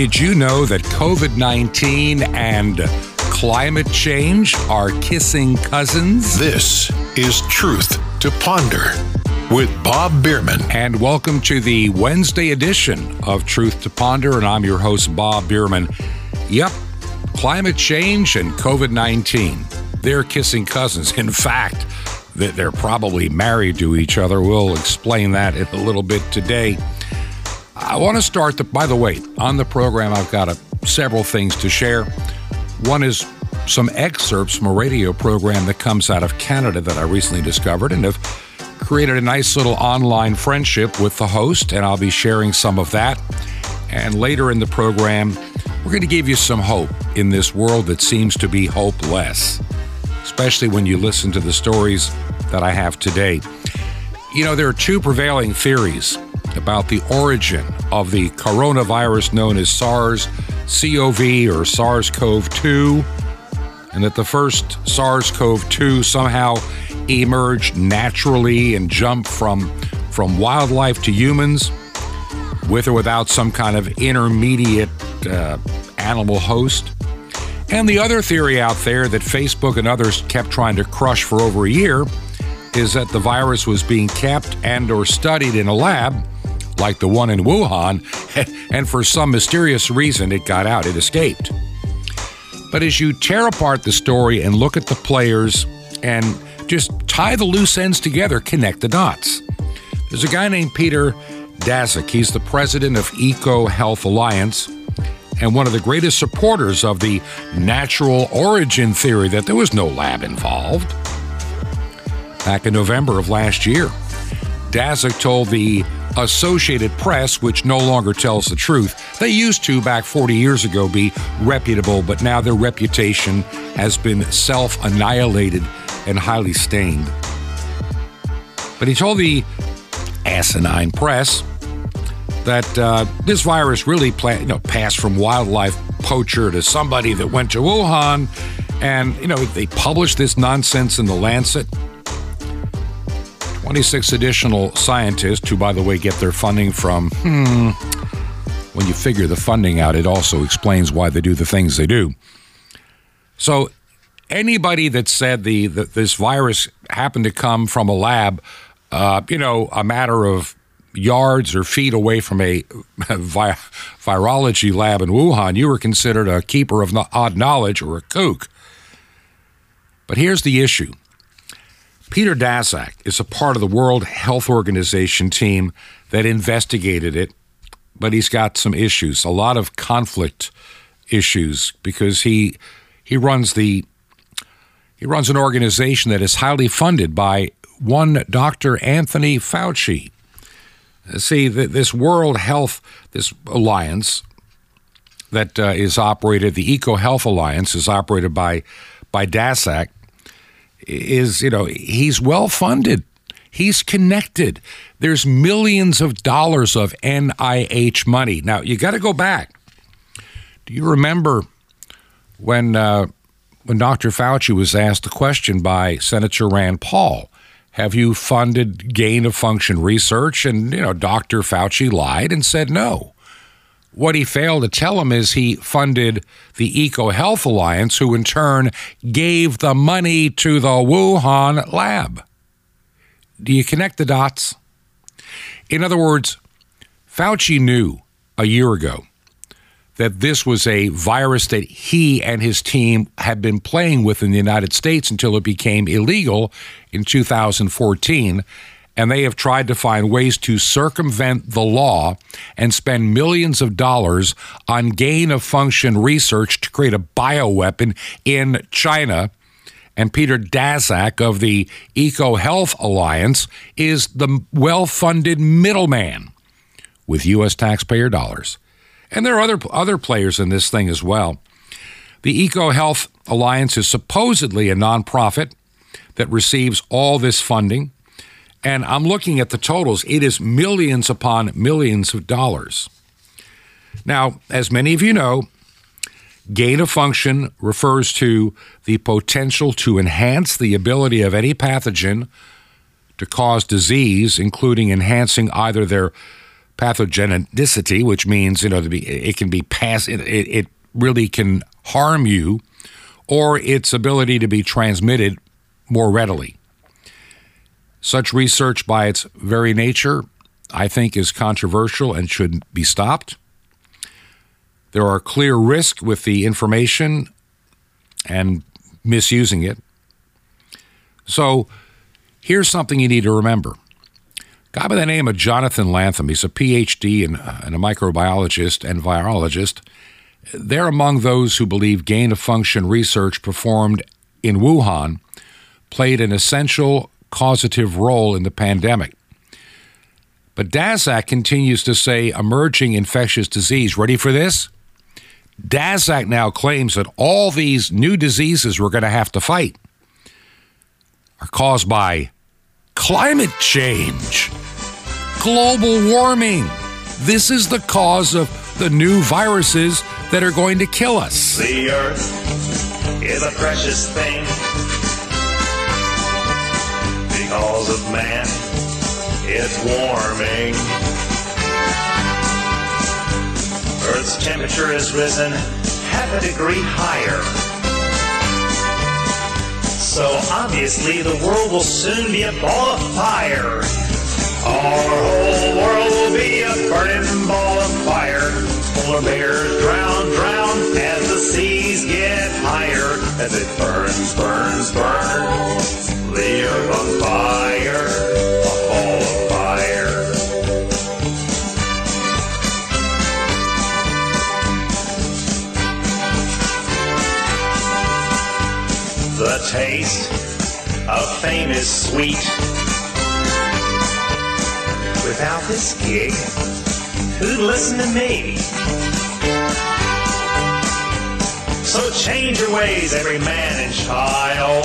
Did you know that COVID 19 and climate change are kissing cousins? This is Truth to Ponder with Bob Bierman. And welcome to the Wednesday edition of Truth to Ponder. And I'm your host, Bob Bierman. Yep, climate change and COVID 19. They're kissing cousins. In fact, that they're probably married to each other. We'll explain that in a little bit today. I want to start, the, by the way, on the program, I've got a, several things to share. One is some excerpts from a radio program that comes out of Canada that I recently discovered and have created a nice little online friendship with the host, and I'll be sharing some of that. And later in the program, we're going to give you some hope in this world that seems to be hopeless, especially when you listen to the stories that I have today. You know, there are two prevailing theories about the origin of the coronavirus known as SARS CoV or SARS CoV 2, and that the first SARS CoV 2 somehow emerged naturally and jumped from, from wildlife to humans with or without some kind of intermediate uh, animal host. And the other theory out there that Facebook and others kept trying to crush for over a year is that the virus was being kept and or studied in a lab like the one in Wuhan, and for some mysterious reason it got out, it escaped. But as you tear apart the story and look at the players and just tie the loose ends together, connect the dots. There's a guy named Peter Daszak. He's the president of EcoHealth Alliance and one of the greatest supporters of the natural origin theory that there was no lab involved. Back in November of last year, Daszak told the Associated Press, which no longer tells the truth. They used to, back 40 years ago, be reputable, but now their reputation has been self annihilated and highly stained. But he told the asinine press that uh, this virus really pla- you know, passed from wildlife poacher to somebody that went to Wuhan. And, you know, they published this nonsense in the Lancet. 26 additional scientists, who, by the way, get their funding from, hmm, when you figure the funding out, it also explains why they do the things they do. So, anybody that said the that this virus happened to come from a lab, uh, you know, a matter of yards or feet away from a vi- virology lab in Wuhan, you were considered a keeper of odd knowledge or a kook. But here's the issue Peter Daszak is a part of the World Health Organization team that investigated it, but he's got some issues, a lot of conflict issues because he he runs the he runs an organization that is highly funded by one Dr. Anthony Fauci. See, this World Health this alliance that uh, is operated, the EcoHealth Alliance is operated by by Daszak is, you know, he's well funded. He's connected. There's millions of dollars of NIH money. Now, you got to go back. Do you remember when uh, when Dr. Fauci was asked the question by Senator Rand Paul, have you funded gain of function research? And, you know, Dr. Fauci lied and said no. What he failed to tell him is he funded the EcoHealth Alliance, who in turn gave the money to the Wuhan lab. Do you connect the dots? In other words, Fauci knew a year ago that this was a virus that he and his team had been playing with in the United States until it became illegal in 2014 and they have tried to find ways to circumvent the law and spend millions of dollars on gain of function research to create a bioweapon in China. And Peter Daszak of the EcoHealth Alliance is the well funded middleman with U.S. taxpayer dollars. And there are other, other players in this thing as well. The EcoHealth Alliance is supposedly a nonprofit that receives all this funding and I'm looking at the totals. It is millions upon millions of dollars. Now, as many of you know, gain of function refers to the potential to enhance the ability of any pathogen to cause disease, including enhancing either their pathogenicity, which means you know it can be pass it, it, it really can harm you, or its ability to be transmitted more readily. Such research, by its very nature, I think is controversial and should be stopped. There are clear risks with the information and misusing it. So here's something you need to remember. A guy by the name of Jonathan Latham, he's a PhD and, uh, and a microbiologist and virologist. They're among those who believe gain of function research performed in Wuhan played an essential causative role in the pandemic. But Daszak continues to say emerging infectious disease. Ready for this? Daszak now claims that all these new diseases we're going to have to fight are caused by climate change, global warming. This is the cause of the new viruses that are going to kill us. The earth is a precious thing because of man. It's warming. Earth's temperature has risen half a degree higher. So obviously the world will soon be a ball of fire. Our whole world will be a burning ball of fire. Polar bears drown, drown as the seas get higher. As it burns, burns, burns. The earth on fire, a ball of fire. The taste of fame is sweet. Without this gig, listen to me? So change your ways, every man and child.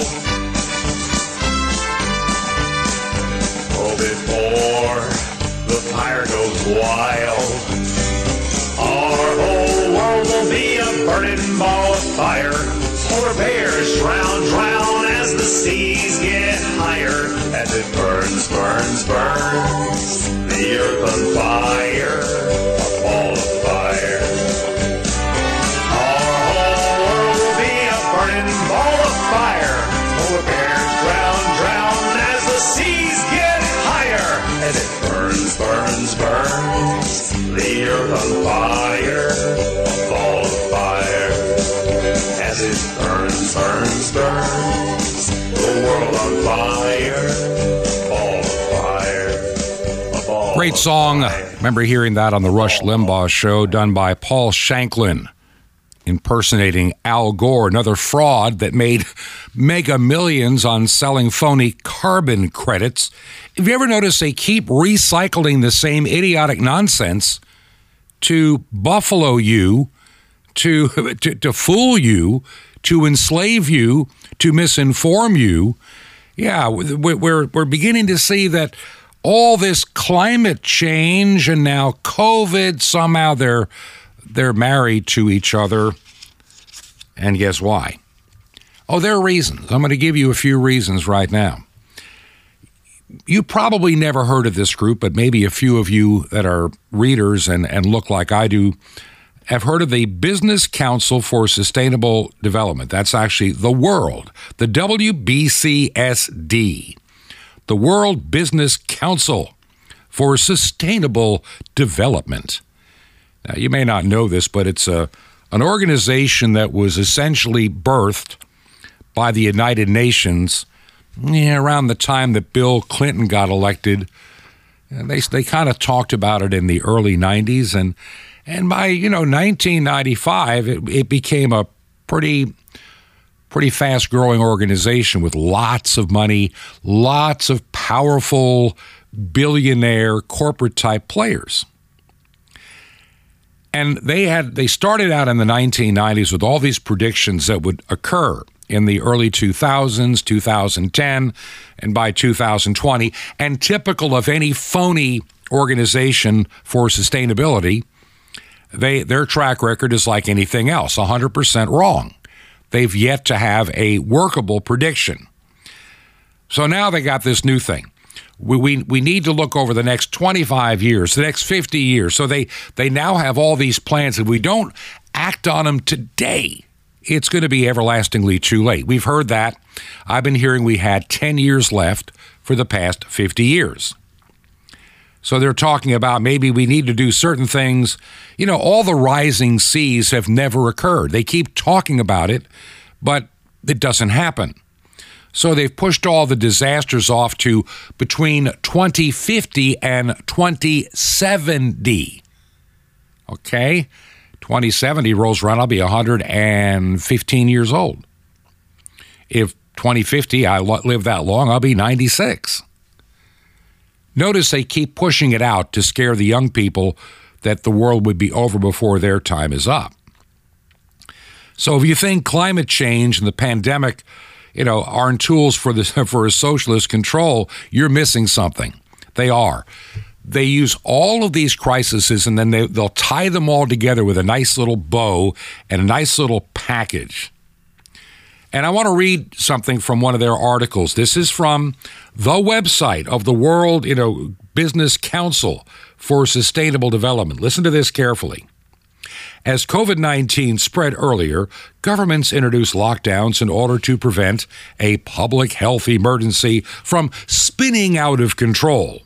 Oh, before the fire goes wild, our whole world will be a burning ball of fire. Polar bears drown, drown as the seas get higher. As it burns, burns, burns. The earth on fire, a ball of fire. Our whole world will be a burning ball of fire. Polar bears drown, drown as the seas get higher. As it burns, burns, burns. The earth on fire, a ball of fire. As it burns, burns, burns. World on fire, ball of fire. Ball Great of song. fire. Remember hearing that on the Rush Limbaugh show done by Paul Shanklin impersonating Al Gore, another fraud that made mega millions on selling phony carbon credits. Have you ever noticed they keep recycling the same idiotic nonsense to buffalo you, to, to, to fool you, to enslave you, to misinform you? Yeah, we- we're, we're beginning to see that all this climate change and now COVID, somehow they're, they're married to each other. And guess why? Oh, there are reasons. I'm going to give you a few reasons right now. You probably never heard of this group, but maybe a few of you that are readers and, and look like I do have heard of the Business Council for Sustainable Development. That's actually the world, the WBCSD, the World Business Council for Sustainable Development. Now, you may not know this, but it's a, an organization that was essentially birthed by the United Nations yeah, around the time that Bill Clinton got elected. And they they kind of talked about it in the early 90s and and by, you know, 1995 it, it became a pretty pretty fast growing organization with lots of money, lots of powerful billionaire corporate type players. And they had they started out in the 1990s with all these predictions that would occur in the early 2000s, 2010, and by 2020. And typical of any phony organization for sustainability, they their track record is like anything else, 100% wrong. They've yet to have a workable prediction. So now they got this new thing. We, we, we need to look over the next 25 years, the next 50 years. So they, they now have all these plans. If we don't act on them today, it's going to be everlastingly too late. We've heard that. I've been hearing we had 10 years left for the past 50 years. So they're talking about maybe we need to do certain things. You know, all the rising seas have never occurred. They keep talking about it, but it doesn't happen. So they've pushed all the disasters off to between 2050 and 2070. Okay? 2070 rolls around, I'll be 115 years old. If 2050, I live that long, I'll be 96. Notice they keep pushing it out to scare the young people that the world would be over before their time is up. So if you think climate change and the pandemic, you know, aren't tools for the for a socialist control, you're missing something. They are. They use all of these crises and then they, they'll tie them all together with a nice little bow and a nice little package. And I want to read something from one of their articles. This is from the website of the World, you know, Business Council for Sustainable Development. Listen to this carefully. As COVID 19 spread earlier, governments introduced lockdowns in order to prevent a public health emergency from spinning out of control.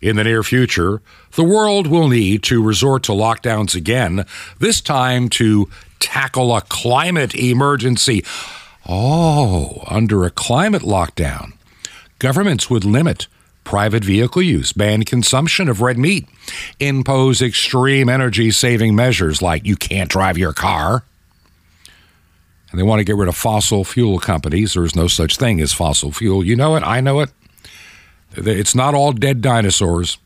In the near future, the world will need to resort to lockdowns again, this time to tackle a climate emergency. Oh, under a climate lockdown, governments would limit private vehicle use, ban consumption of red meat, impose extreme energy saving measures like you can't drive your car. And they want to get rid of fossil fuel companies. There's no such thing as fossil fuel. You know it, I know it. It's not all dead dinosaurs.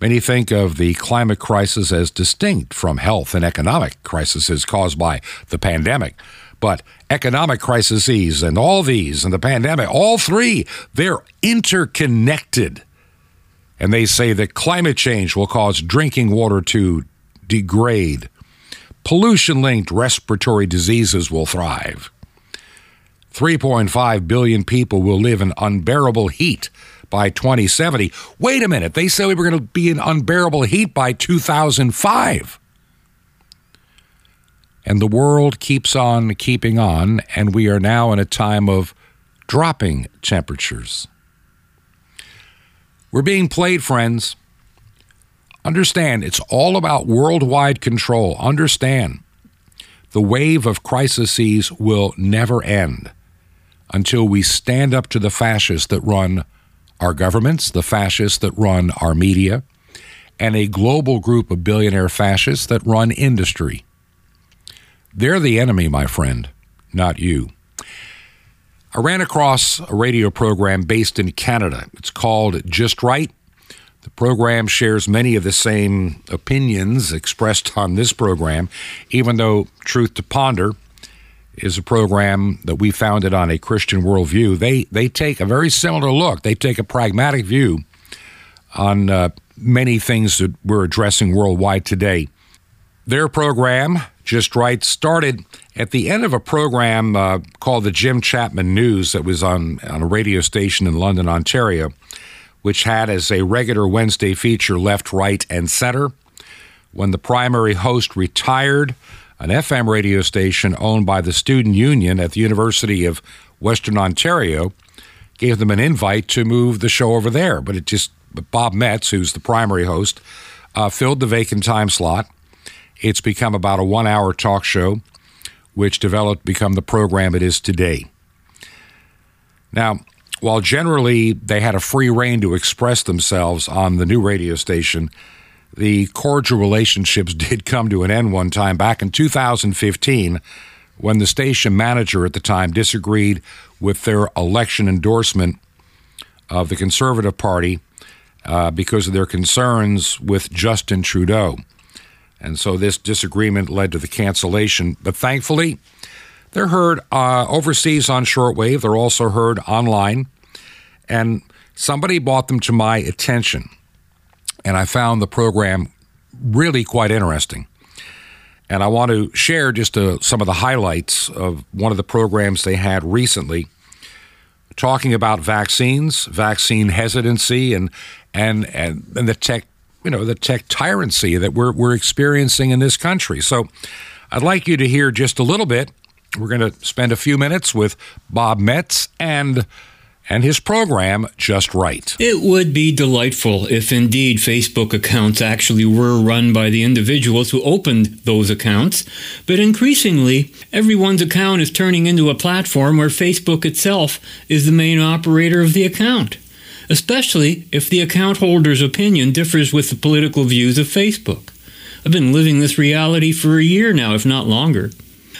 Many think of the climate crisis as distinct from health and economic crises caused by the pandemic. But economic crises and all these and the pandemic, all three, they're interconnected. And they say that climate change will cause drinking water to degrade. Pollution linked respiratory diseases will thrive. 3.5 billion people will live in unbearable heat by 2070. Wait a minute, they said we were going to be in unbearable heat by 2005. And the world keeps on keeping on, and we are now in a time of dropping temperatures. We're being played, friends. Understand, it's all about worldwide control. Understand, the wave of crises will never end until we stand up to the fascists that run our governments, the fascists that run our media, and a global group of billionaire fascists that run industry. They're the enemy, my friend, not you. I ran across a radio program based in Canada. It's called Just Right. The program shares many of the same opinions expressed on this program, even though Truth to Ponder is a program that we founded on a Christian worldview. They they take a very similar look. They take a pragmatic view on uh, many things that we're addressing worldwide today. Their program just Right started at the end of a program uh, called the Jim Chapman News that was on, on a radio station in London, Ontario, which had as a regular Wednesday feature Left, Right, and Center. When the primary host retired, an FM radio station owned by the Student Union at the University of Western Ontario gave them an invite to move the show over there. But it just, Bob Metz, who's the primary host, uh, filled the vacant time slot it's become about a one hour talk show, which developed become the program it is today. Now, while generally they had a free rein to express themselves on the new radio station, the cordial relationships did come to an end one time back in 2015 when the station manager at the time disagreed with their election endorsement of the Conservative Party uh, because of their concerns with Justin Trudeau. And so this disagreement led to the cancellation. But thankfully, they're heard uh, overseas on shortwave. They're also heard online. And somebody brought them to my attention. And I found the program really quite interesting. And I want to share just uh, some of the highlights of one of the programs they had recently talking about vaccines, vaccine hesitancy, and and and, and the tech, you know, the tech tyranny that we're we're experiencing in this country. So, I'd like you to hear just a little bit. We're going to spend a few minutes with Bob Metz and and his program Just Right. It would be delightful if indeed Facebook accounts actually were run by the individuals who opened those accounts, but increasingly, everyone's account is turning into a platform where Facebook itself is the main operator of the account, especially if the account holder's opinion differs with the political views of Facebook. I've been living this reality for a year now, if not longer.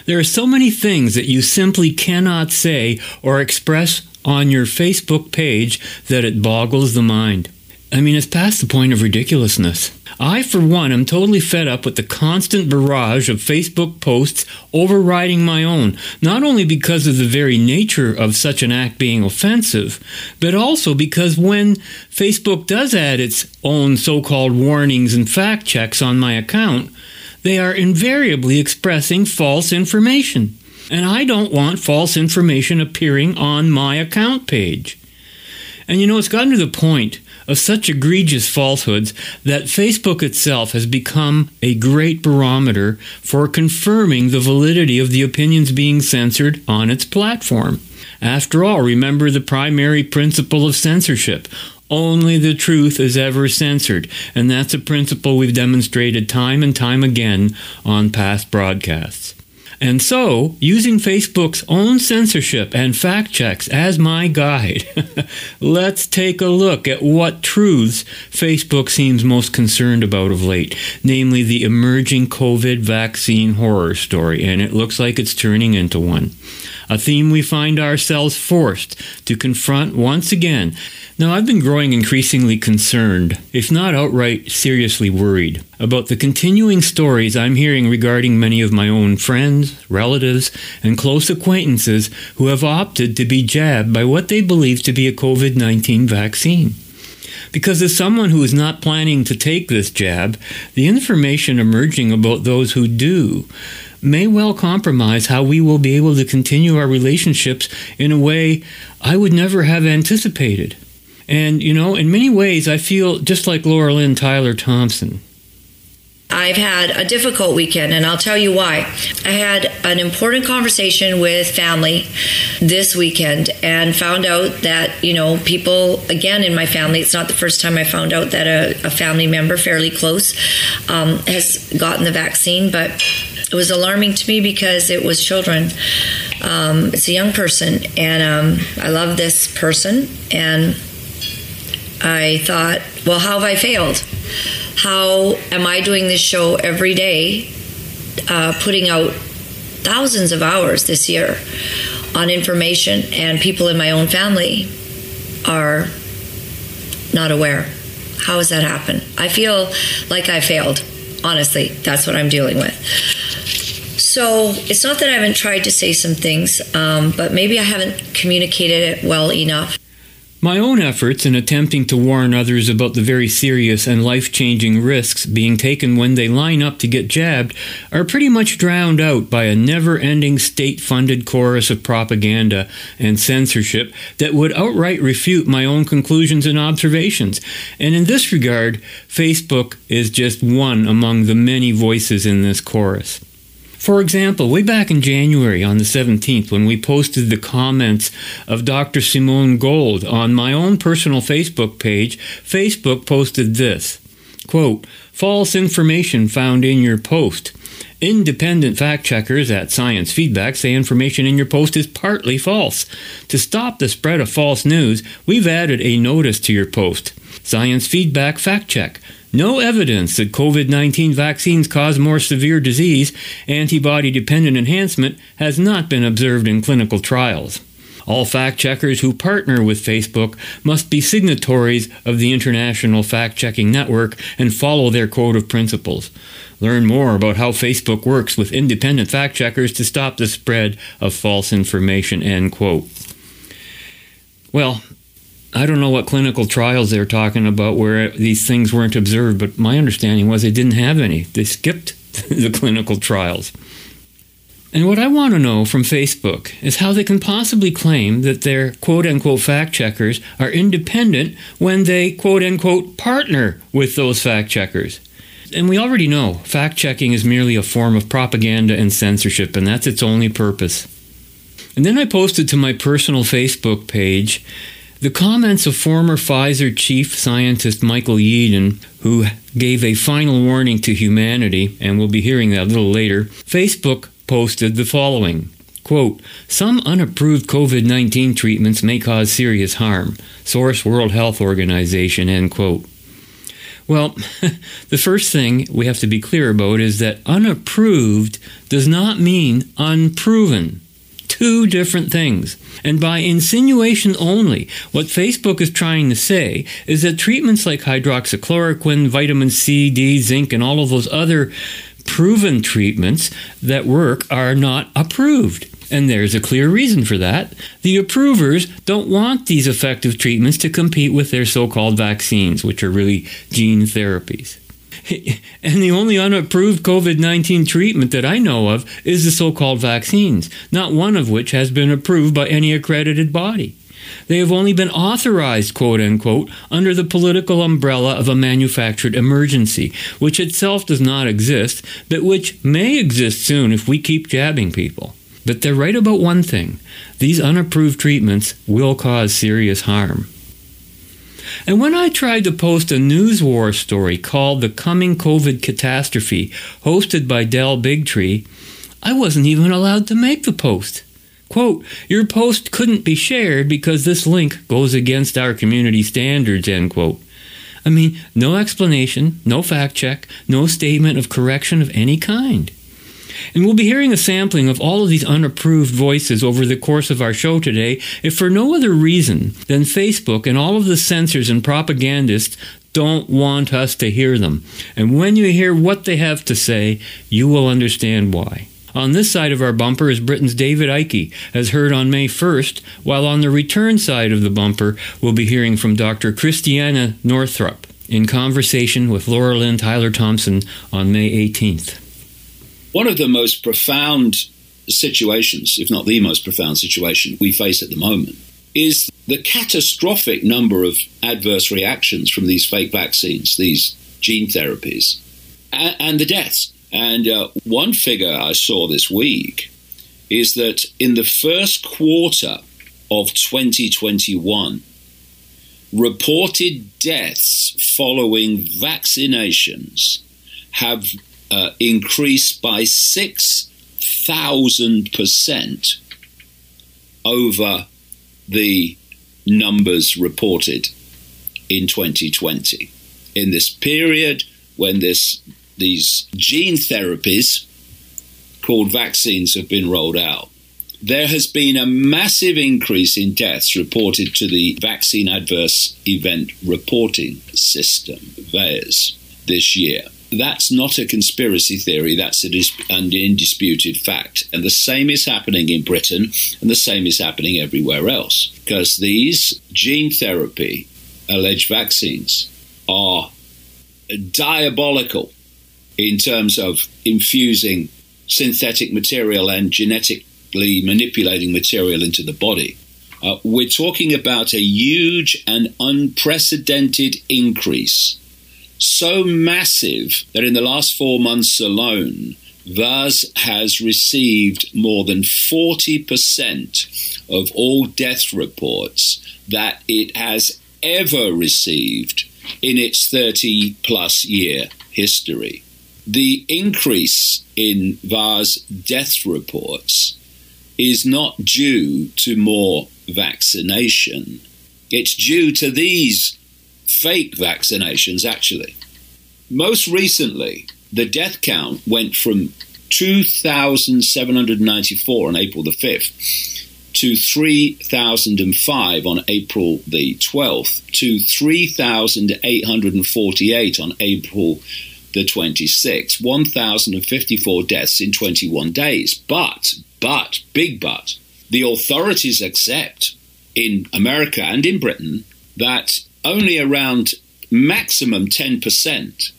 There are so many things that you simply cannot say or express on your Facebook page that it boggles the mind. I mean, it's past the point of ridiculousness. I, for one, am totally fed up with the constant barrage of Facebook posts overriding my own, not only because of the very nature of such an act being offensive, but also because when Facebook does add its own so called warnings and fact checks on my account, they are invariably expressing false information and I don't want false information appearing on my account page. And you know, it's gotten to the point of such egregious falsehoods that Facebook itself has become a great barometer for confirming the validity of the opinions being censored on its platform. After all, remember the primary principle of censorship. Only the truth is ever censored, and that's a principle we've demonstrated time and time again on past broadcasts. And so, using Facebook's own censorship and fact checks as my guide, let's take a look at what truths Facebook seems most concerned about of late, namely the emerging COVID vaccine horror story, and it looks like it's turning into one. A theme we find ourselves forced to confront once again now, I've been growing increasingly concerned, if not outright seriously worried, about the continuing stories I'm hearing regarding many of my own friends, relatives, and close acquaintances who have opted to be jabbed by what they believe to be a COVID 19 vaccine. Because as someone who is not planning to take this jab, the information emerging about those who do may well compromise how we will be able to continue our relationships in a way I would never have anticipated. And, you know, in many ways, I feel just like Laura Lynn Tyler Thompson. I've had a difficult weekend, and I'll tell you why. I had an important conversation with family this weekend and found out that, you know, people, again, in my family, it's not the first time I found out that a, a family member fairly close um, has gotten the vaccine, but it was alarming to me because it was children. Um, it's a young person, and um, I love this person, and I thought, well, how have I failed? How am I doing this show every day, uh, putting out thousands of hours this year on information, and people in my own family are not aware? How has that happened? I feel like I failed. Honestly, that's what I'm dealing with. So it's not that I haven't tried to say some things, um, but maybe I haven't communicated it well enough. My own efforts in attempting to warn others about the very serious and life changing risks being taken when they line up to get jabbed are pretty much drowned out by a never ending state funded chorus of propaganda and censorship that would outright refute my own conclusions and observations. And in this regard, Facebook is just one among the many voices in this chorus. For example, way back in January on the 17th, when we posted the comments of Dr. Simone Gold on my own personal Facebook page, Facebook posted this quote, false information found in your post. Independent fact checkers at Science Feedback say information in your post is partly false. To stop the spread of false news, we've added a notice to your post. Science Feedback Fact Check. No evidence that COVID 19 vaccines cause more severe disease, antibody dependent enhancement has not been observed in clinical trials. All fact checkers who partner with Facebook must be signatories of the International Fact Checking Network and follow their code of principles. Learn more about how Facebook works with independent fact checkers to stop the spread of false information. End quote. Well, I don't know what clinical trials they're talking about where these things weren't observed, but my understanding was they didn't have any. They skipped the clinical trials. And what I want to know from Facebook is how they can possibly claim that their quote unquote fact checkers are independent when they quote unquote partner with those fact checkers. And we already know fact checking is merely a form of propaganda and censorship, and that's its only purpose. And then I posted to my personal Facebook page the comments of former Pfizer chief scientist Michael Yeadon, who gave a final warning to humanity, and we'll be hearing that a little later. Facebook posted the following quote, Some unapproved COVID 19 treatments may cause serious harm. Source World Health Organization, end quote. Well, the first thing we have to be clear about is that unapproved does not mean unproven. Two different things. And by insinuation only, what Facebook is trying to say is that treatments like hydroxychloroquine, vitamin C, D, zinc, and all of those other proven treatments that work are not approved. And there's a clear reason for that. The approvers don't want these effective treatments to compete with their so called vaccines, which are really gene therapies. And the only unapproved COVID 19 treatment that I know of is the so called vaccines, not one of which has been approved by any accredited body. They have only been authorized, quote unquote, under the political umbrella of a manufactured emergency, which itself does not exist, but which may exist soon if we keep jabbing people. But they're right about one thing these unapproved treatments will cause serious harm. And when I tried to post a news war story called The Coming COVID Catastrophe, hosted by Del Bigtree, I wasn't even allowed to make the post. Quote, your post couldn't be shared because this link goes against our community standards, end quote. I mean, no explanation, no fact check, no statement of correction of any kind. And we'll be hearing a sampling of all of these unapproved voices over the course of our show today, if for no other reason than Facebook and all of the censors and propagandists don't want us to hear them. And when you hear what they have to say, you will understand why. On this side of our bumper is Britain's David Icke, as heard on May 1st, while on the return side of the bumper, we'll be hearing from Dr. Christiane Northrup in conversation with Laura Lynn Tyler Thompson on May 18th. One of the most profound situations, if not the most profound situation we face at the moment, is the catastrophic number of adverse reactions from these fake vaccines, these gene therapies, and, and the deaths. And uh, one figure I saw this week is that in the first quarter of 2021, reported deaths following vaccinations have uh, increased by 6,000% over the numbers reported in 2020. In this period when this these gene therapies called vaccines have been rolled out, there has been a massive increase in deaths reported to the Vaccine Adverse Event Reporting System, VAERS, this year. That's not a conspiracy theory, that's an indisputed fact. And the same is happening in Britain, and the same is happening everywhere else. Because these gene therapy alleged vaccines are diabolical in terms of infusing synthetic material and genetically manipulating material into the body. Uh, we're talking about a huge and unprecedented increase, so massive that in the last four months alone, VAERS has received more than 40% of all death reports that it has ever received in its 30 plus year history the increase in VAERS death reports is not due to more vaccination. It's due to these fake vaccinations, actually. Most recently, the death count went from 2,794 on April the 5th to 3,005 on April the 12th to 3,848 on April the 26th, 1,054 deaths in 21 days. But, but, big but, the authorities accept in America and in Britain that only around maximum 10%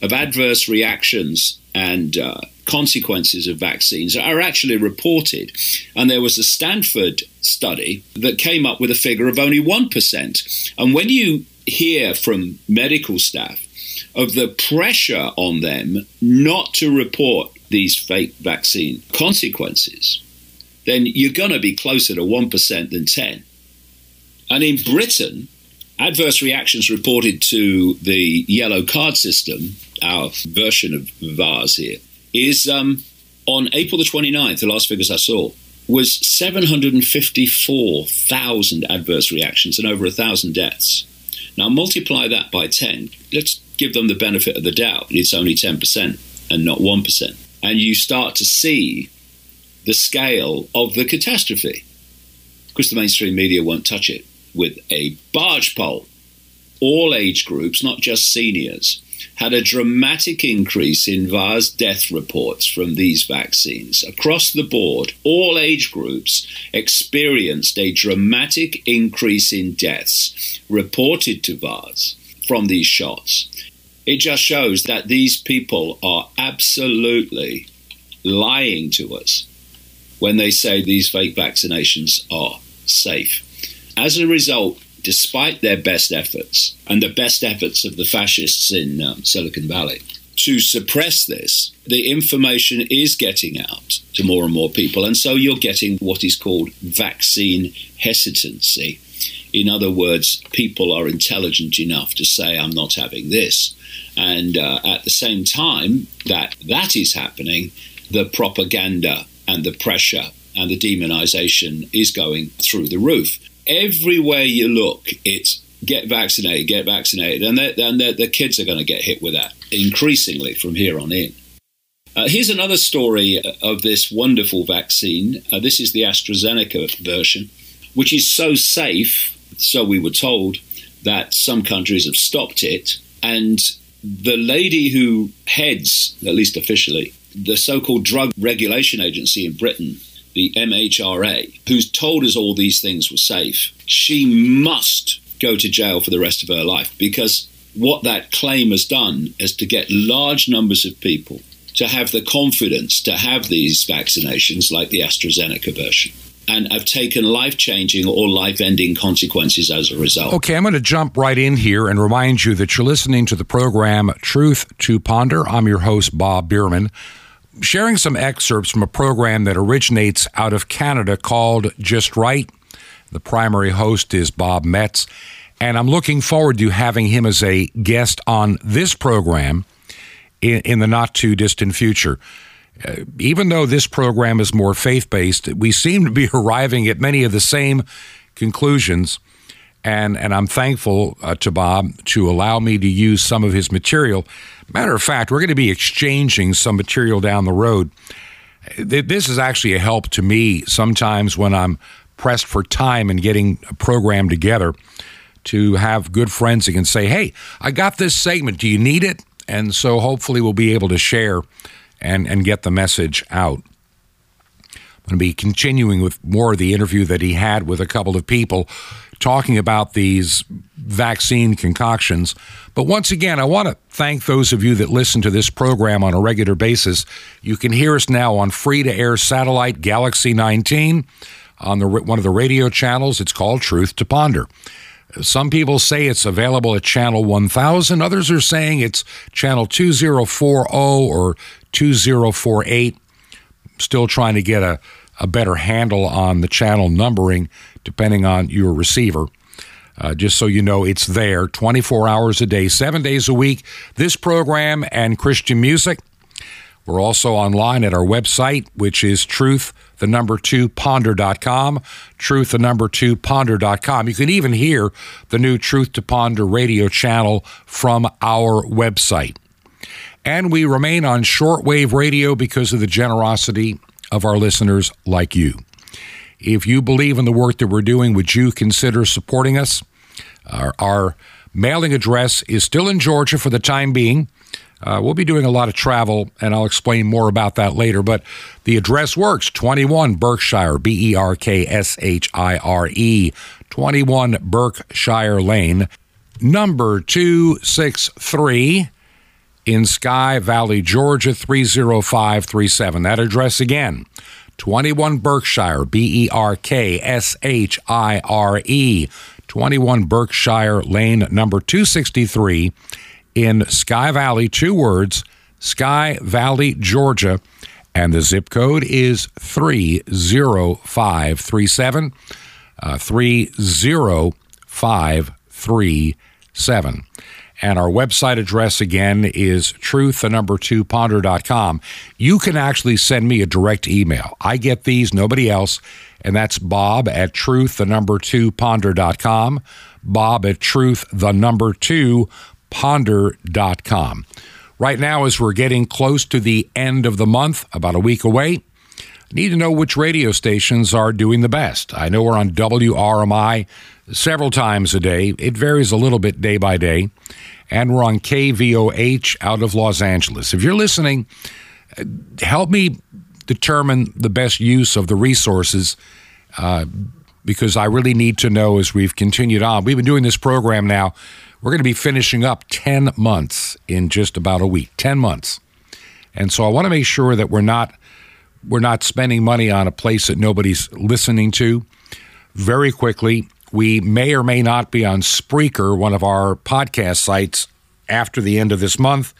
of adverse reactions and uh, consequences of vaccines are actually reported. And there was a Stanford study that came up with a figure of only 1%. And when you hear from medical staff of the pressure on them not to report these fake vaccine consequences, then you're going to be closer to 1% than 10. And in Britain, adverse reactions reported to the yellow card system, our version of VAERS here, is um, on April the 29th, the last figures I saw, was 754,000 adverse reactions and over 1,000 deaths. Now multiply that by 10. Let's give them the benefit of the doubt. It's only 10% and not 1%. And you start to see the scale of the catastrophe because the mainstream media won't touch it with a barge pole. All age groups, not just seniors, had a dramatic increase in VAERS death reports from these vaccines. Across the board, all age groups experienced a dramatic increase in deaths reported to VAERS from these shots. It just shows that these people are absolutely lying to us when they say these fake vaccinations are safe. As a result, despite their best efforts and the best efforts of the fascists in um, Silicon Valley to suppress this, the information is getting out to more and more people. And so you're getting what is called vaccine hesitancy. In other words, people are intelligent enough to say, I'm not having this. And uh, at the same time that that is happening, the propaganda and the pressure and the demonization is going through the roof everywhere you look, it's get vaccinated, get vaccinated, and, and the kids are going to get hit with that increasingly from here on in. Uh, here's another story of this wonderful vaccine. Uh, this is the AstraZeneca version, which is so safe, so we were told, that some countries have stopped it. And the lady who heads, at least officially, the so called Drug Regulation Agency in Britain the MHRA, who's told us all these things were safe, she must go to jail for the rest of her life because what that claim has done is to get large numbers of people to have the confidence to have these vaccinations like the AstraZeneca version and have taken life changing or life ending consequences as a result. Okay, I'm going to jump right in here and remind you that you're listening to the program Truth to Ponder. I'm your host, Bob Bierman sharing some excerpts from a program that originates out of Canada called Just Right. The primary host is Bob Metz, and I'm looking forward to having him as a guest on this program in, in the not too distant future. Uh, even though this program is more faith based, we seem to be arriving at many of the same conclusions. And, and I'm thankful uh, to Bob to allow me to use some of his material Matter of fact, we're going to be exchanging some material down the road. This is actually a help to me sometimes when I'm pressed for time and getting a program together to have good friends that can say, Hey, I got this segment. Do you need it? And so hopefully we'll be able to share and, and get the message out. I'm going to be continuing with more of the interview that he had with a couple of people talking about these vaccine concoctions. But once again, I want to thank those of you that listen to this program on a regular basis. You can hear us now on free to air satellite Galaxy 19 on the one of the radio channels. It's called Truth to Ponder. Some people say it's available at channel 1000. Others are saying it's channel 2040 or 2048. Still trying to get a, a better handle on the channel numbering depending on your receiver. Uh, just so you know, it's there 24 hours a day, seven days a week. This program and Christian music. We're also online at our website, which is truth, the number two ponder.com. Truth, the number two ponder.com. You can even hear the new Truth to Ponder radio channel from our website. And we remain on shortwave radio because of the generosity of our listeners like you. If you believe in the work that we're doing, would you consider supporting us? Our, our mailing address is still in Georgia for the time being. Uh, we'll be doing a lot of travel, and I'll explain more about that later. But the address works 21 Berkshire, B E R K S H I R E, 21 Berkshire Lane, number 263, in Sky Valley, Georgia 30537. That address again 21 Berkshire, B E R K S H I R E, 21 Berkshire Lane, number 263 in Sky Valley, two words, Sky Valley, Georgia. And the zip code is 30537. Uh, 30537. And our website address again is truth, the number two, ponder.com. You can actually send me a direct email. I get these, nobody else. And that's bob at truth, the number two, ponder.com. Bob at truth, the number two, ponder.com. Right now, as we're getting close to the end of the month, about a week away, need to know which radio stations are doing the best. I know we're on WRMI several times a day. It varies a little bit day by day. And we're on KVOH out of Los Angeles. If you're listening, help me determine the best use of the resources uh, because I really need to know as we've continued on. We've been doing this program now. We're going to be finishing up 10 months in just about a week. 10 months. And so I want to make sure that we're not we're not spending money on a place that nobody's listening to. Very quickly, we may or may not be on Spreaker, one of our podcast sites, after the end of this month.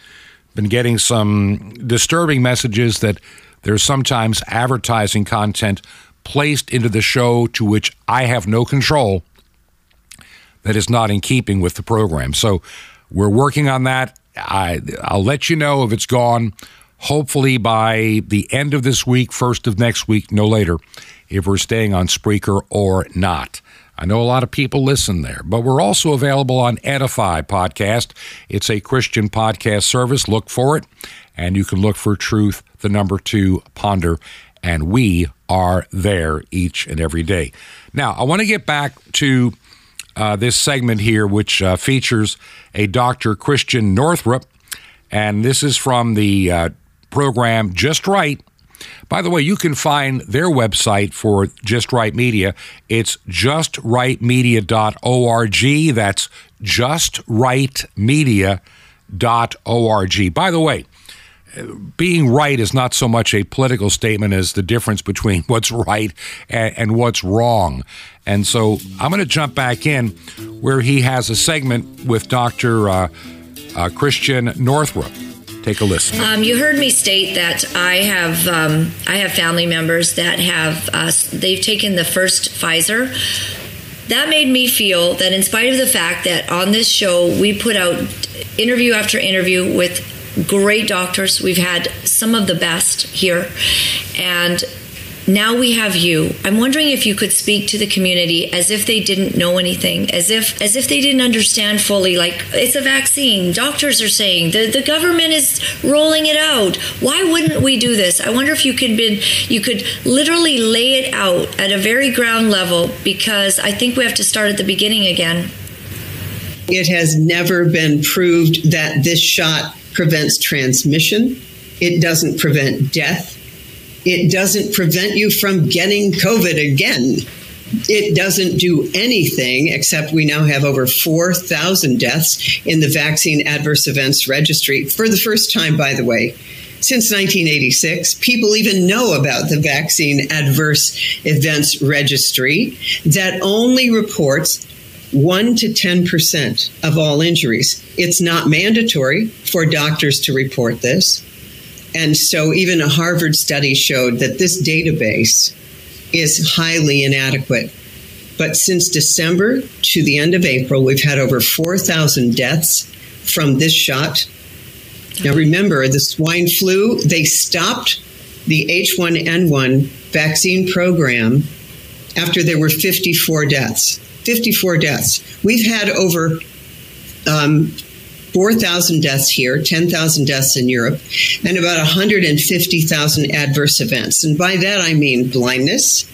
Been getting some disturbing messages that there's sometimes advertising content placed into the show to which I have no control that is not in keeping with the program. So we're working on that. I, I'll let you know if it's gone hopefully by the end of this week, first of next week, no later, if we're staying on Spreaker or not. I know a lot of people listen there, but we're also available on Edify Podcast. It's a Christian podcast service. Look for it, and you can look for Truth, the number two, Ponder, and we are there each and every day. Now, I want to get back to uh, this segment here, which uh, features a Dr. Christiane Northrup, and this is from the uh, program Just Right. By the way, you can find their website for Just Right Media. It's justrightmedia.org. That's justrightmedia.org. By the way, being right is not so much a political statement as the difference between what's right and, and what's wrong. And so I'm going to jump back in where he has a segment with Dr. Uh, uh, Christiane Northrup. Take a listen. Um, you heard me state that I have um, I have family members that have uh, they've taken the first Pfizer. That made me feel that in spite of the fact that on this show we put out interview after interview with great doctors, we've had some of the best here, and now we have you. I'm wondering if you could speak to the community as if they didn't know anything, as if as if they didn't understand fully. Like it's a vaccine. Doctors are saying the, the government is rolling it out. Why wouldn't we do this? I wonder if you could been you could literally lay it out at a very ground level because I think we have to start at the beginning again. It has never been proved that this shot prevents transmission. It doesn't prevent death it doesn't prevent you from getting COVID again. It doesn't do anything except we now have over 4,000 deaths in the vaccine adverse events registry for the first time, by the way. Since 1986, people even know about the vaccine adverse events registry that only reports 1 to 10% of all injuries. It's not mandatory for doctors to report this. And so even a Harvard study showed that this database is highly inadequate. But since December to the end of April, we've had over 4,000 deaths from this shot. Now, remember, the swine flu, they stopped the H1N1 vaccine program after there were 54 deaths. 54 deaths. We've had over um, 4,000 deaths here, 10,000 deaths in Europe, and about 150,000 adverse events. And by that I mean blindness,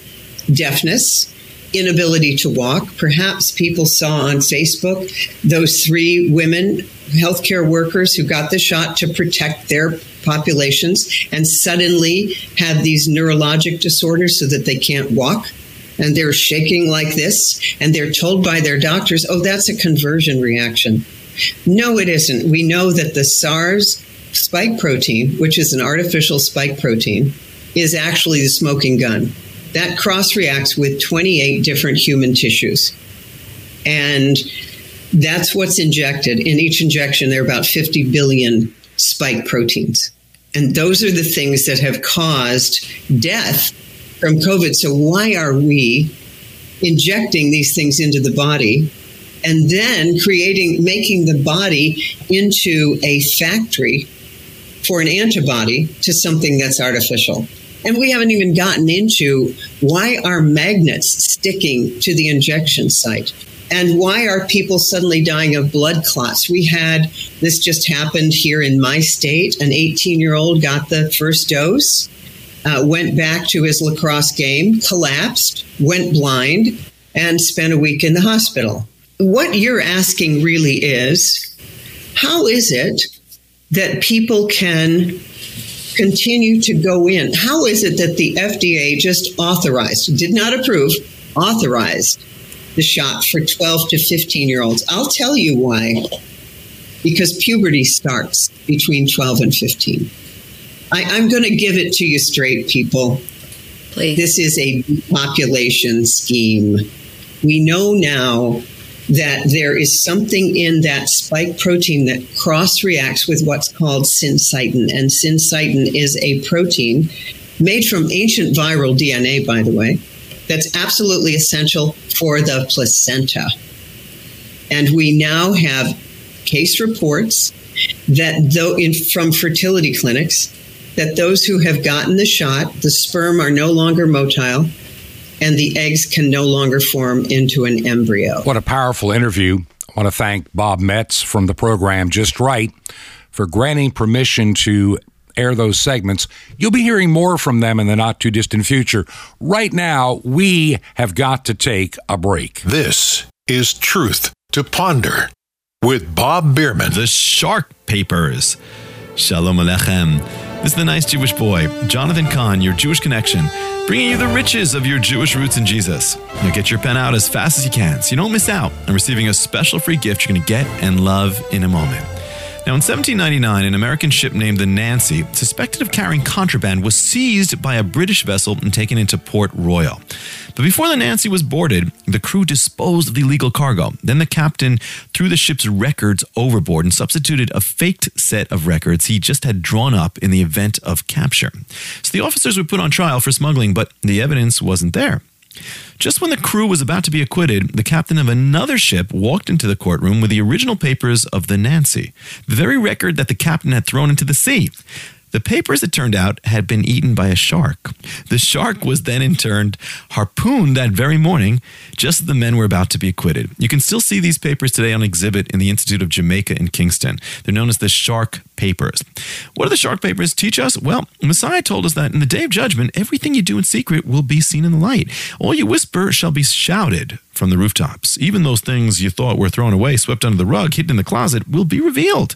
deafness, inability to walk. Perhaps people saw on Facebook those three women, healthcare workers, who got the shot to protect their populations and suddenly have these neurologic disorders so that they can't walk. And they're shaking like this, and they're told by their doctors, oh, that's a conversion reaction No, it isn't. We know that the SARS spike protein, which is an artificial spike protein, is actually the smoking gun. That cross reacts with 28 different human tissues. And that's what's injected. In each injection, there are about 50 billion spike proteins. And those are the things that have caused death from COVID. So, why are we injecting these things into the body and then creating, making the body into a factory for an antibody to something that's artificial? And we haven't even gotten into why are magnets sticking to the injection site? And why are people suddenly dying of blood clots? We had this just happened here in my state. An 18 year old got the first dose, uh, went back to his lacrosse game, collapsed, went blind, and spent a week in the hospital. What you're asking really is how is it that people can continue to go in? How is it that the FDA just authorized, did not approve, authorized the shot for 12 to 15 year olds? I'll tell you why. Because puberty starts between 12 and 15. I, I'm going to give it to you straight, people. Please. This is a population scheme. We know now that there is something in that spike protein that cross reacts with what's called syncytin. And syncytin is a protein made from ancient viral DNA, by the way, that's absolutely essential for the placenta. And we now have case reports that though in, from fertility clinics that those who have gotten the shot, the sperm are no longer motile and the eggs can no longer form into an embryo. What a powerful interview. I want to thank Bob Metz from the program Just Right for granting permission to air those segments. You'll be hearing more from them in the not too distant future. Right now, we have got to take a break. This is Truth to Ponder with Bob Bierman. The Shark Papers. Shalom Alechem. This is the nice Jewish boy, Jonathan Cahn, your Jewish connection, bringing you the riches of your Jewish roots in Jesus. Now get your pen out as fast as you can so you don't miss out on receiving a special free gift you're going to get and love in a moment. Now, in 1799, an American ship named the Nancy, suspected of carrying contraband, was seized by a British vessel and taken into Port Royal. But before the Nancy was boarded, the crew disposed of the illegal cargo. Then the captain threw the ship's records overboard and substituted a faked set of records he just had drawn up in the event of capture. So the officers were put on trial for smuggling, but the evidence wasn't there. Just when the crew was about to be acquitted, the captain of another ship walked into the courtroom with the original papers of the Nancy, the very record that the captain had thrown into the sea. The papers, it turned out, had been eaten by a shark. The shark was then, in turn, harpooned that very morning, just as the men were about to be acquitted. You can still see these papers today on exhibit in the Institute of Jamaica in Kingston. They're known as the Shark Papers. What do the Shark Papers teach us? Well, Messiah told us that in the day of judgment, everything you do in secret will be seen in the light. All you whisper shall be shouted from the rooftops. Even those things you thought were thrown away, swept under the rug, hidden in the closet, will be revealed.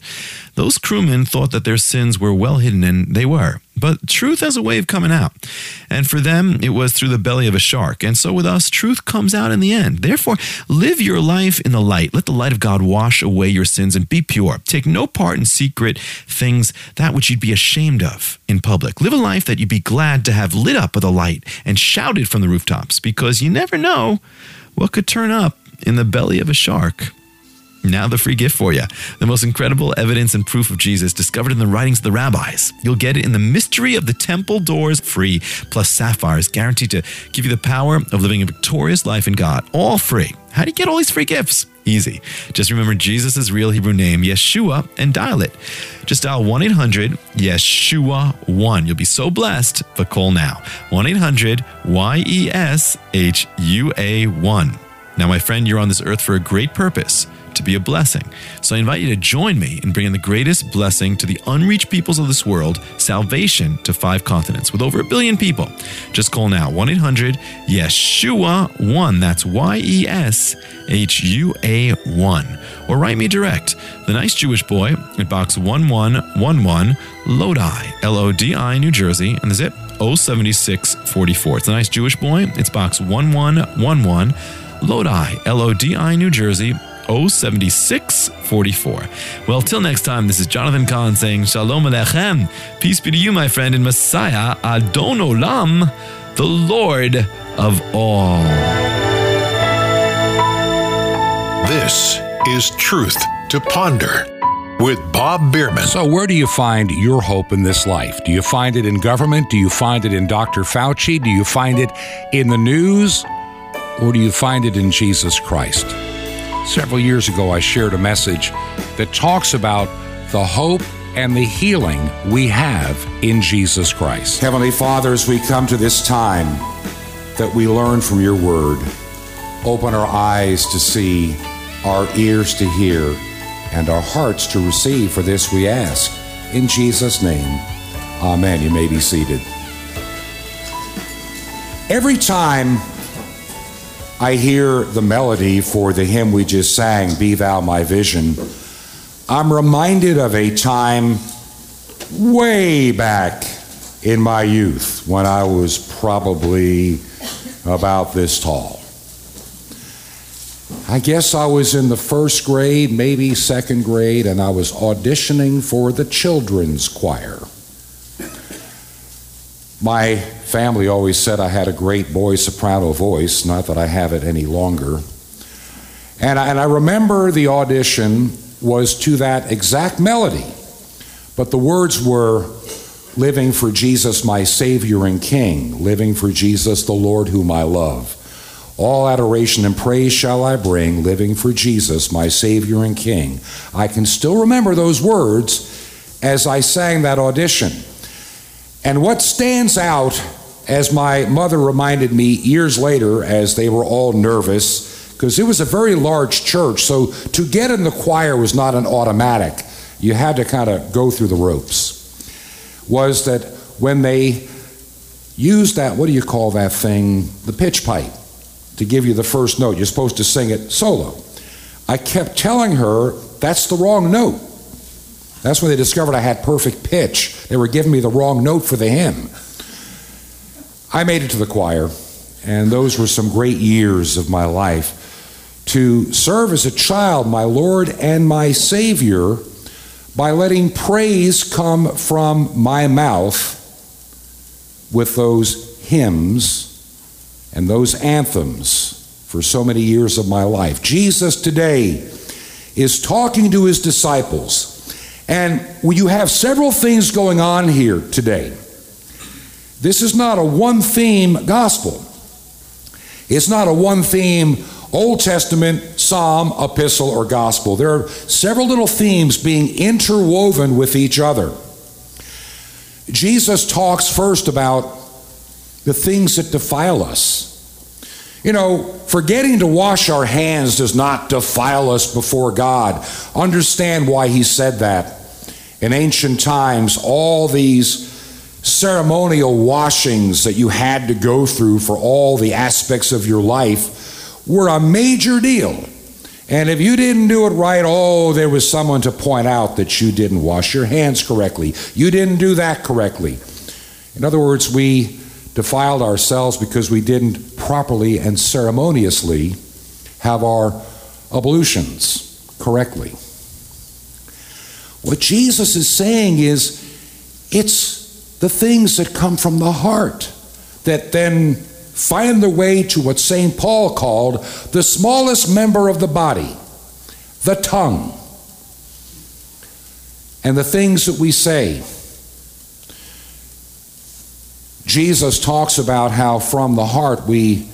Those crewmen thought that their sins were well hidden, and they were. But truth has a way of coming out. And for them, it was through the belly of a shark. And so with us, truth comes out in the end. Therefore, live your life in the light. Let the light of God wash away your sins and be pure. Take no part in secret things, that which you'd be ashamed of in public. Live a life that you'd be glad to have lit up with a light and shouted from the rooftops because you never know what could turn up in the belly of a shark. Now, the free gift for you. The most incredible evidence and proof of Jesus discovered in the writings of the rabbis. You'll get it in the mystery of the temple doors free, plus sapphires guaranteed to give you the power of living a victorious life in God. All free. How do you get all these free gifts? Easy. Just remember Jesus' real Hebrew name, Yeshua, and dial it. Just dial 1 800 Yeshua 1. You'll be so blessed, but call now. 1 800 Y E S H U A 1. Now, my friend, you're on this earth for a great purpose to be a blessing. So I invite you to join me in bringing the greatest blessing to the unreached peoples of this world salvation to five continents with over a billion people. Just call now 1 800 Yeshua 1. That's Y E S H U A 1. Or write me direct, The Nice Jewish Boy, at Box 1111, Lodi, L O D I, New Jersey, and the zip 07644. It's The Nice Jewish Boy. It's Box 1111. Lodi, L O D I, New Jersey, 07644. Well, till next time, this is Jonathan Cahn saying Shalom Alechem. Peace be to you, my friend, and Messiah, Adon Olam, the Lord of all. This is Truth to Ponder with Bob Bierman. So, where do you find your hope in this life? Do you find it in government? Do you find it in Dr. Fauci? Do you find it in the news? Or do you find it in Jesus Christ? Several years ago, I shared a message that talks about the hope and the healing we have in Jesus Christ. Heavenly Father, as we come to this time that we learn from your word, open our eyes to see, our ears to hear, and our hearts to receive. For this we ask. In Jesus' name, Amen. You may be seated. Every time I hear the melody for the hymn we just sang, Be Thou My Vision, I'm reminded of a time way back in my youth when I was probably about this tall. I guess I was in the first grade, maybe second grade, and I was auditioning for the children's choir. My family always said I had a great boy soprano voice, not that I have it any longer. And I, and I remember the audition was to that exact melody, but the words were living for Jesus, my Savior and King, living for Jesus, the Lord whom I love. All adoration and praise shall I bring, living for Jesus, my Savior and King. I can still remember those words as I sang that audition. And what stands out, as my mother reminded me years later, as they were all nervous, because it was a very large church, so to get in the choir was not an automatic. You had to kind of go through the ropes. Was that when they used that, what do you call that thing? The pitch pipe to give you the first note. You're supposed to sing it solo. I kept telling her that's the wrong note. That's when they discovered I had perfect pitch. They were giving me the wrong note for the hymn. I made it to the choir, and those were some great years of my life. To serve as a child, my Lord and my Savior, by letting praise come from my mouth with those hymns and those anthems for so many years of my life. Jesus today is talking to his disciples, and you have several things going on here today. This is not a one theme gospel, it's not a one theme Old Testament, Psalm, Epistle, or Gospel. There are several little themes being interwoven with each other. Jesus talks first about the things that defile us. You know, forgetting to wash our hands does not defile us before God. Understand why he said that. In ancient times, all these ceremonial washings that you had to go through for all the aspects of your life were a major deal. And if you didn't do it right, oh, there was someone to point out that you didn't wash your hands correctly. You didn't do that correctly. In other words, we defiled ourselves because we didn't properly and ceremoniously have our ablutions correctly. What Jesus is saying is it's the things that come from the heart that then find their way to what St. Paul called the smallest member of the body, the tongue. And the things that we say. Jesus talks about how from the heart we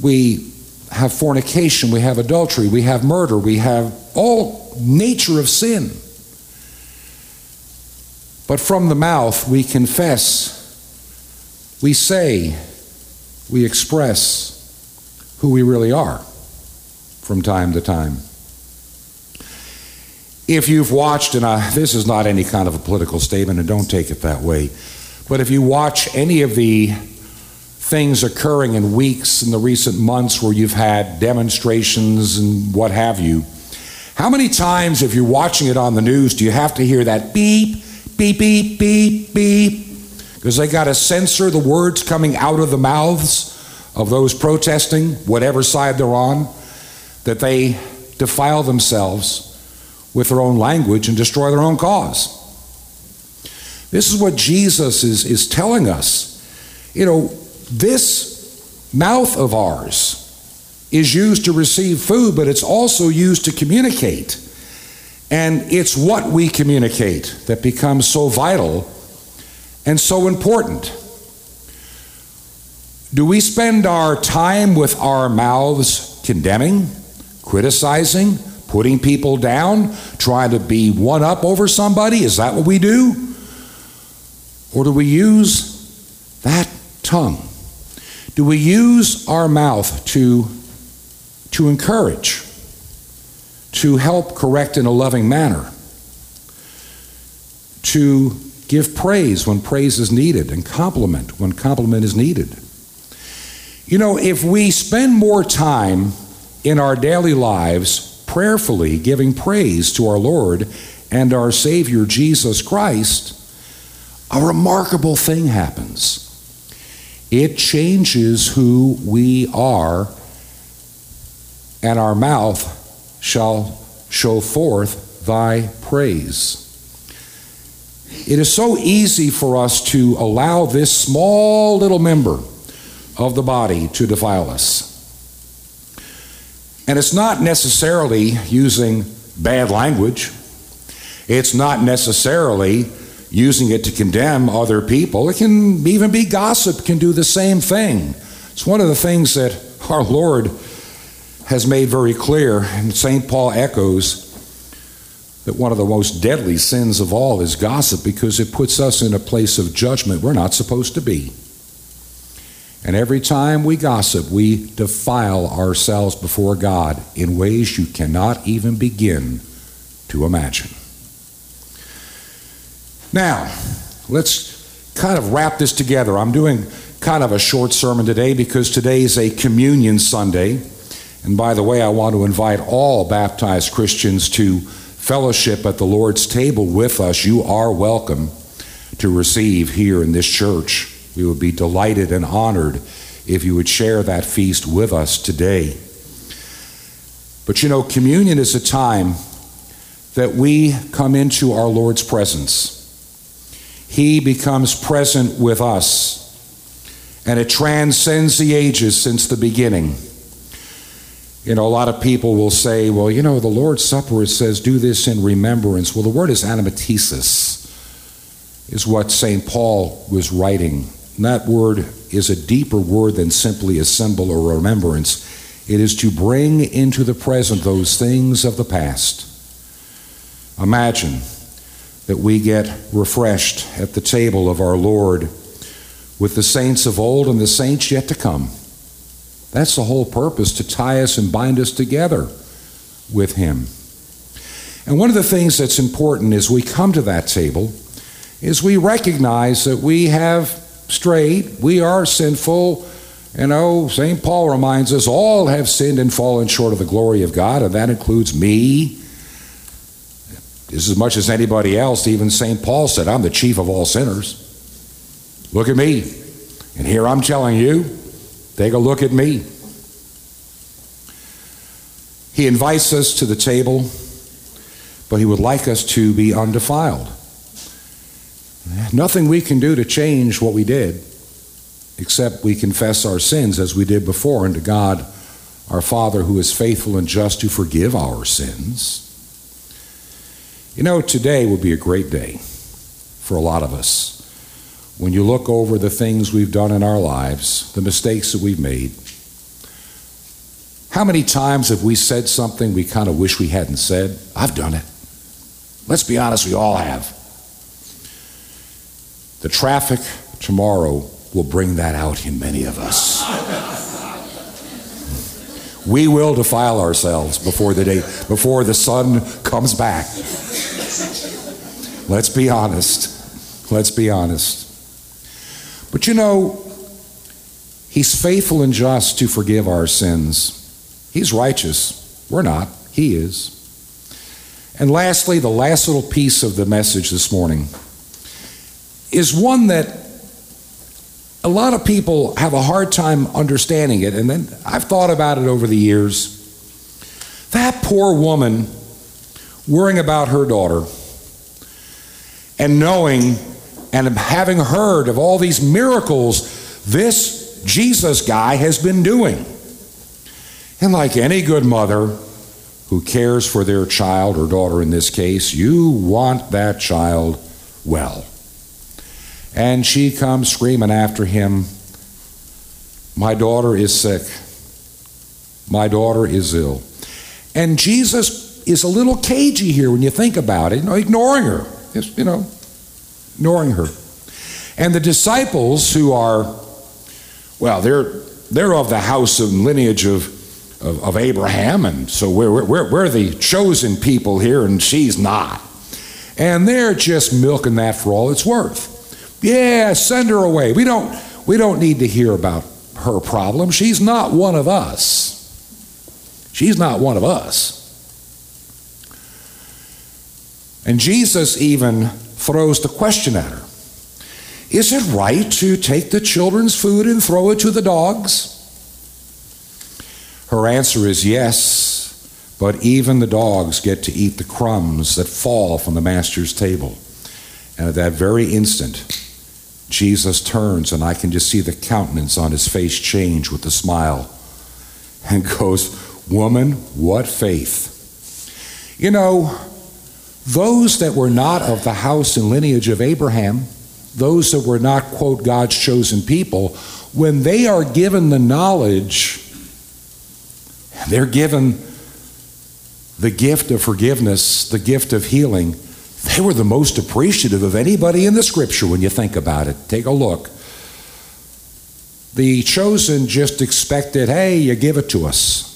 we have fornication, we have adultery, we have murder, we have all nature of sin. But from the mouth we confess, we say, we express who we really are from time to time. If you've watched, and I, this is not any kind of a political statement, and don't take it that way, but if you watch any of the things occurring in weeks in the recent months where you've had demonstrations and what have you, how many times, if you're watching it on the news, do you have to hear that beep, beep, beep, beep, beep? Because they got to censor the words coming out of the mouths of those protesting, whatever side they're on. that they defile themselves with their own language and destroy their own cause. This is what Jesus is, is telling us. You know, this mouth of ours is used to receive food, but it's also used to communicate. And it's what we communicate that becomes so vital and so important. Do we spend our time with our mouths condemning, criticizing, putting people down, trying to be one up over somebody? Is that what we do? Or do we use that tongue? Do we use our mouth to, to encourage, to help correct in a loving manner, to give praise when praise is needed and compliment when compliment is needed? You know, if we spend more time in our daily lives prayerfully giving praise to our Lord and our Savior Jesus Christ, a remarkable thing happens. It changes who we are, and our mouth shall show forth thy praise. It is so easy for us to allow this small little member of the body to defile us. And it's not necessarily using bad language. It's not necessarily using it to condemn other people. It can even be gossip, can do the same thing. It's one of the things that our Lord has made very clear, and St. Paul echoes that one of the most deadly sins of all is gossip because it puts us in a place of judgment we're not supposed to be. And every time we gossip, we defile ourselves before God in ways you cannot even begin to imagine. Now, let's kind of wrap this together. I'm doing kind of a short sermon today because today is a communion Sunday. And by the way, I want to invite all baptized Christians to fellowship at the Lord's table with us. You are welcome to receive here in this church. We would be delighted and honored if you would share that feast with us today. But you know, communion is a time that we come into our Lord's presence. He becomes present with us, and it transcends the ages since the beginning. You know, a lot of people will say, well, you know, the Lord's Supper, says, do this in remembrance. Well, the word is anamnesis, is what St. Paul was writing. And that word is a deeper word than simply a symbol or remembrance. It is to bring into the present those things of the past. Imagine that we get refreshed at the table of our Lord with the saints of old and the saints yet to come. That's the whole purpose to tie us and bind us together with Him. And one of the things that's important as we come to that table is we recognize that we have strayed, we are sinful. You know, St. Paul reminds us all have sinned and fallen short of the glory of God, and that includes me, just as much as anybody else, even St. Paul said, I'm the chief of all sinners. Look at me. And here I'm telling you, take a look at me. He invites us to the table, but he would like us to be undefiled. Nothing we can do to change what we did, except we confess our sins as we did before unto God, our Father, who is faithful and just to forgive our sins. You know, today would be a great day for a lot of us. When you look over the things we've done in our lives, the mistakes that we've made, how many times have we said something we kind of wish we hadn't said? I've done it. Let's be honest, we all have. The traffic tomorrow will bring that out in many of us. we will defile ourselves before the day before the sun comes back. Let's be honest. Let's be honest. But you know, He's faithful and just to forgive our sins. He's righteous. We're not. He is. And lastly, the last little piece of the message this morning is one that a lot of people have a hard time understanding it. And then I've thought about it over the years. that poor woman worrying about her daughter and knowing and having heard of all these miracles this Jesus guy has been doing. And like any good mother who cares for their child or daughter in this case, you want that child well. And she comes screaming after him, My daughter is sick. My daughter is ill. And Jesus is a little cagey here when you think about it, you know, ignoring her. Just, you know, ignoring her. And the disciples who are, well, they're they're of the house and lineage of, of, of Abraham, and so we're, we're, we're the chosen people here, and she's not. And they're just milking that for all it's worth. Yeah, send her away. We don't we don't need to hear about her problem. She's not one of us. She's not one of us. And Jesus even throws the question at her Is it right to take the children's food and throw it to the dogs? Her answer is yes, but even the dogs get to eat the crumbs that fall from the master's table. And at that very instant, Jesus turns, and I can just see the countenance on his face change with a smile and goes, Woman, what faith. You know, those that were not of the house and lineage of Abraham, those that were not, quote, God's chosen people, when they are given the knowledge, they're given the gift of forgiveness, the gift of healing, they were the most appreciative of anybody in the scripture when you think about it. Take a look. The chosen just expected, hey, you give it to us.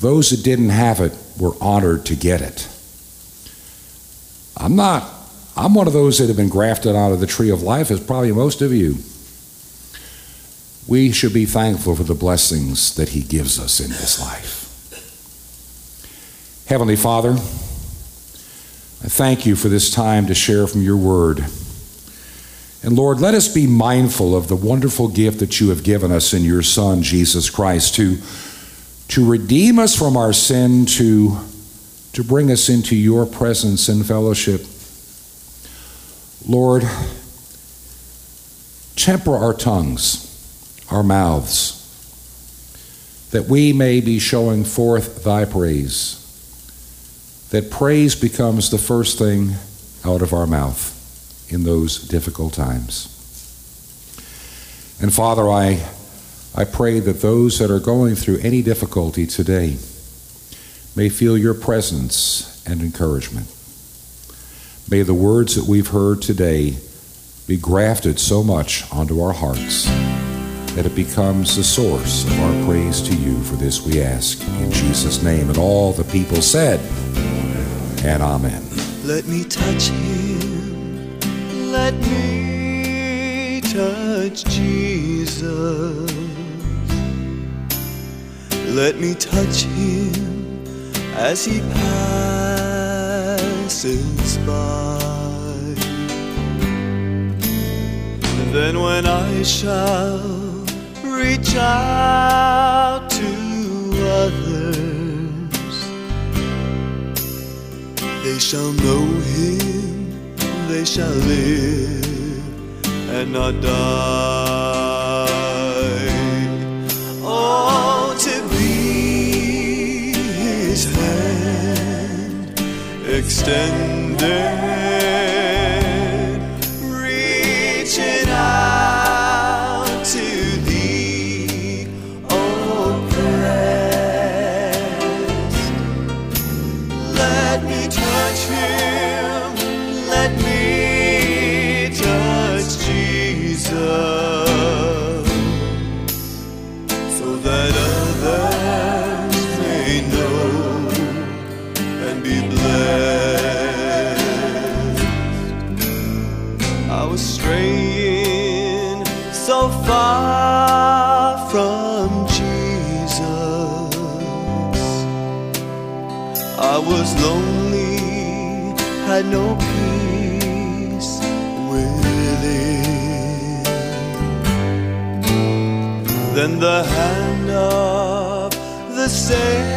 Those that didn't have it were honored to get it. I'm not, I'm one of those that have been grafted out of the tree of life, as probably most of you. We should be thankful for the blessings that He gives us in this life. Heavenly Father, I thank you for this time to share from your word. And Lord, let us be mindful of the wonderful gift that you have given us in your Son, Jesus Christ, to, to redeem us from our sin, to, to bring us into your presence and fellowship. Lord, temper our tongues, our mouths, that we may be showing forth thy praise that praise becomes the first thing out of our mouth in those difficult times. And Father, I, I pray that those that are going through any difficulty today may feel your presence and encouragement. May the words that we've heard today be grafted so much onto our hearts that it becomes the source of our praise to you. For this we ask in Jesus' name. And all the people said, and amen. Let me touch him. Let me touch Jesus. Let me touch him as he passes by. Then when I shall reach out to others. They shall know him, they shall live and not die. Extended, The hand of the Savior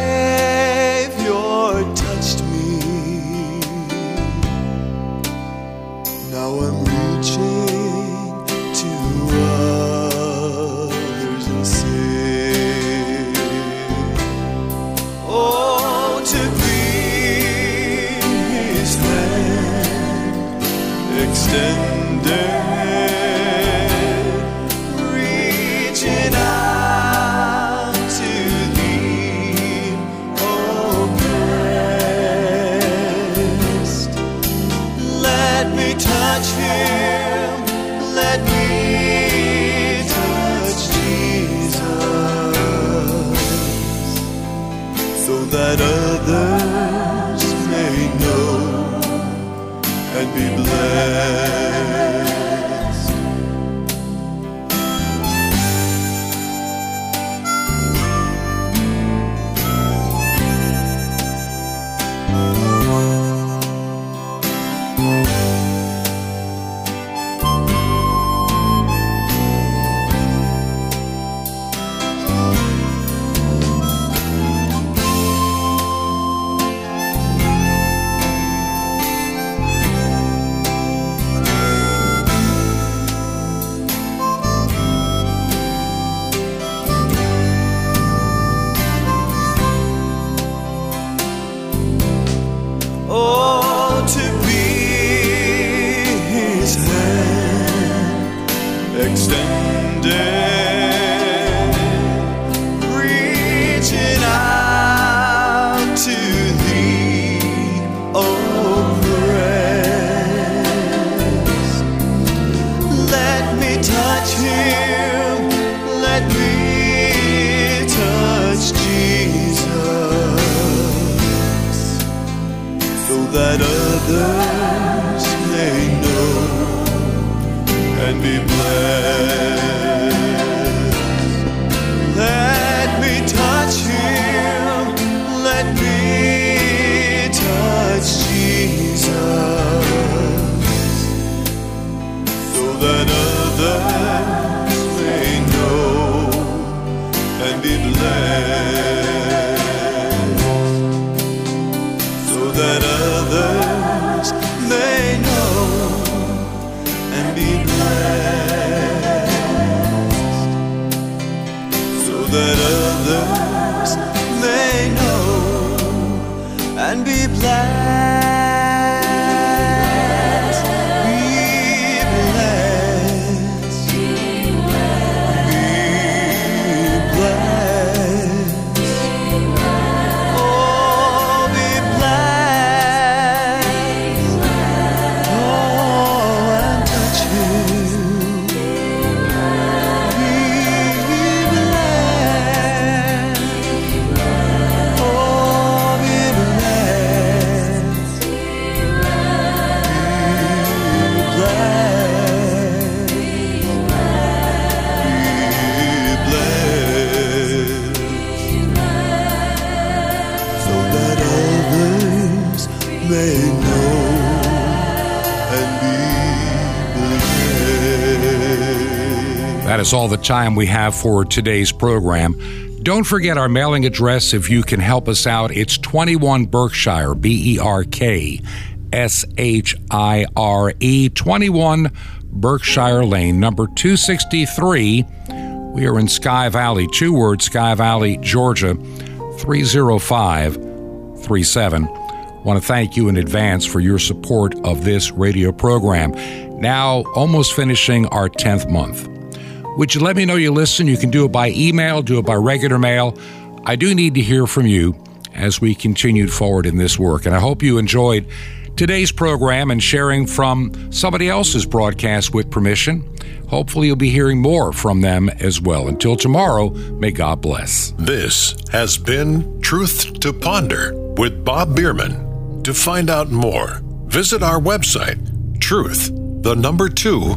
all the time we have for today's program. Don't forget our mailing address if you can help us out. It's 21 Berkshire, B E R K S H I R E, 21 Berkshire Lane, number 263. We are in Sky Valley, two words, Sky Valley, Georgia, 30537. Want to thank you in advance for your support of this radio program. Now, almost finishing our 10th month. Would you let me know you listen? You can do it by email, do it by regular mail. I do need to hear from you as we continued forward in this work. And I hope you enjoyed today's program and sharing from somebody else's broadcast with permission. Hopefully, you'll be hearing more from them as well. Until tomorrow, may God bless. This has been Truth to Ponder with Bob Bierman. To find out more, visit our website, truth, the number two,